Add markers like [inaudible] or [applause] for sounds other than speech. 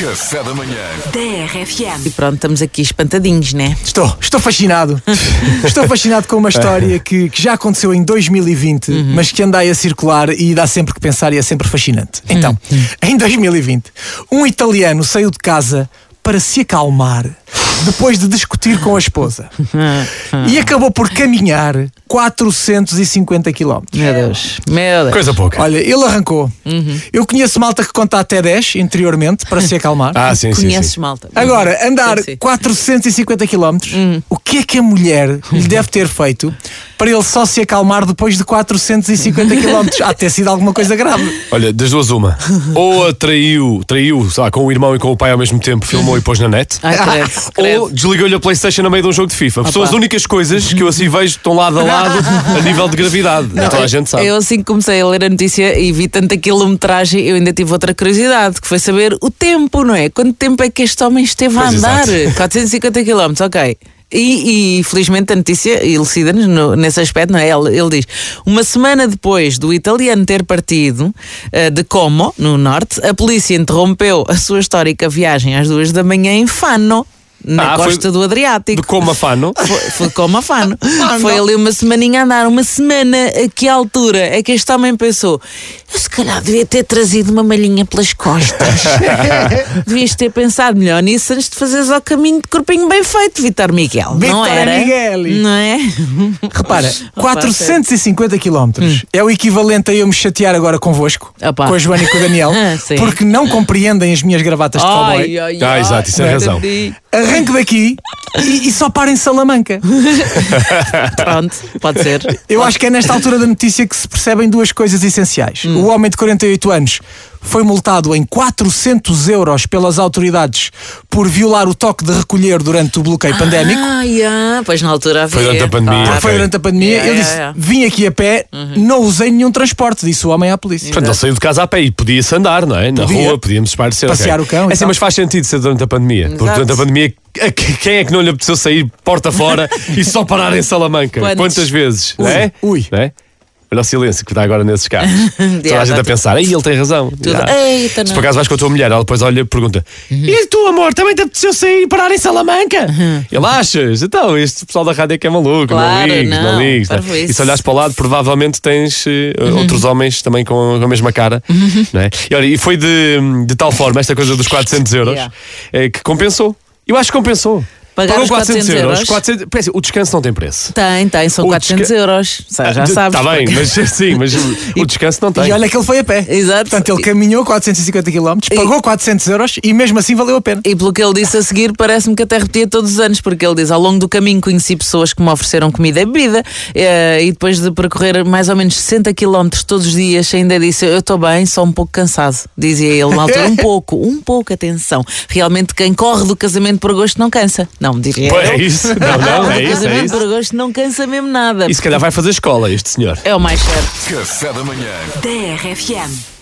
Café da manhã. Da RFM. E pronto, estamos aqui espantadinhos, né? Estou, estou fascinado. [laughs] estou fascinado com uma história que, que já aconteceu em 2020, mas que anda aí a circular e dá sempre que pensar e é sempre fascinante. Então, em 2020, um italiano saiu de casa para se acalmar depois de discutir com a esposa e acabou por caminhar 450 km. Meu Deus, meu Deus. Coisa pouca. Olha, ele arrancou. Eu conheço malta que conta até 10 interiormente para se acalmar. [laughs] Ah, sim, sim, Conheces sim. malta? Agora, andar Sim, sim. 450 km, o que é que a mulher lhe deve ter feito para ele só se acalmar depois de 450 km? Há de ter sido alguma coisa grave. Olha, das duas uma. [laughs] Ou a traiu, traiu sei lá, com o irmão e com o pai ao mesmo tempo, filmou e pôs na net. Ai, credo, credo. Ou desligou-lhe a Playstation no meio de um jogo de FIFA. São as únicas coisas que eu assim vejo estão lado a lado a nível de gravidade. Toda a gente sabe. Eu assim que comecei a ler a notícia e vi tanta quilometragem, eu ainda tive outra curiosidade, que foi saber o tempo, não é? Quanto tempo é que este homem esteve a Pois, andar? exato. 450 km, ok. E, e, felizmente a notícia elucida-nos no- nesse aspecto, não é? Ele, ele diz: uma semana depois do italiano ter partido eh, de Como, no norte, a polícia interrompeu a sua histórica viagem às duas da manhã em Fano, na Ah, foi costa do Adriático. De como afano. [laughs] Foi, foi como a [laughs] Fano. Foi ali uma semaninha a andar, uma semana. A que altura é que este homem pensou? Eu se calhar devia ter trazido uma malhinha pelas costas. [laughs] Devias ter pensado melhor nisso antes de fazeres ao caminho de corpinho bem feito, Vitor Miguel. não Vitor era? Migueli. Não é? Repara, 450 km é o equivalente a eu me chatear agora convosco, Opa. com a Joana e com o Daniel, Ah, porque não compreendem as minhas gravatas de cowboy. Ah, exato, isso é razão. entendi. Arranco daqui e, e só para em Salamanca. [laughs] Pronto, pode ser. Eu acho que é nesta altura da notícia que se percebem duas coisas essenciais. Hum. O homem de 48 anos foi multado em 400 euros pelas autoridades por violar o toque de recolher durante o bloqueio pandémico. Ah, yeah, pois na altura havia. Foi durante a pandemia. Ah. Foi durante a pandemia. Yeah, Ele disse: yeah. vim aqui a pé, Uhum. não usei nenhum transporte, disse o homem à polícia. Portanto, ele saiu de casa a pé e podia-se andar, não é? Na Podia. rua, podíamos espairecer. Passear ok. o cão É assim, mas faz sentido ser durante a pandemia. Porque Exato. durante a pandemia, quem é que não lhe apeteceu sair porta fora [laughs] e só parar em Salamanca? Quantos? Quantas vezes? não é? ui. Não é? Olha o silêncio que está agora nesses carros. [laughs] Toda a gente a pensar, aí ele tem razão. Eita, Se por acaso vais com a tua mulher, ela depois olha e pergunta: E tu, amor, também te apeteceu sair e parar em Salamanca? Ele achas? Então, este pessoal da rádio é que é maluco, Claro, não ligues, não, não, ligues. não. parvoíce. E se olhares para o lado, provavelmente tens eh, outros homens também com, a mesma cara. Não é? e, olha, e foi de, de tal forma, esta coisa dos 400 euros, Yeah. eh, que compensou. Eu acho que compensou. Pagar Pagou os 400 euros? 400 pensa, o descanso não tem preço. Tem, tem, são O 400 desca- euros. Já Ah, sabes. Tá bem, mas [laughs] sim, mas o- descanso não tem. E olha que ele foi a pé. Exato. Portanto, ele caminhou 450 km, pagou 400 euros e mesmo assim valeu a pena. E pelo que ele disse a seguir, parece-me que até repetia todos os anos, porque ele diz: ao longo do caminho conheci pessoas que me ofereceram comida e bebida, eh, e depois de percorrer mais ou menos 60 km todos os dias, ainda disse: Eu estou bem, só um pouco cansado. Dizia ele uma altura: [laughs] Um pouco, um pouco, atenção. Realmente, quem corre do casamento por gosto não cansa. Não, diria Pois, é isso. Não, não, é [laughs] isso, é casamento isso. por gosto não cansa mesmo nada. E se calhar vai fazer escola este senhor. É o mais certo. Café da manhã. Da RFM.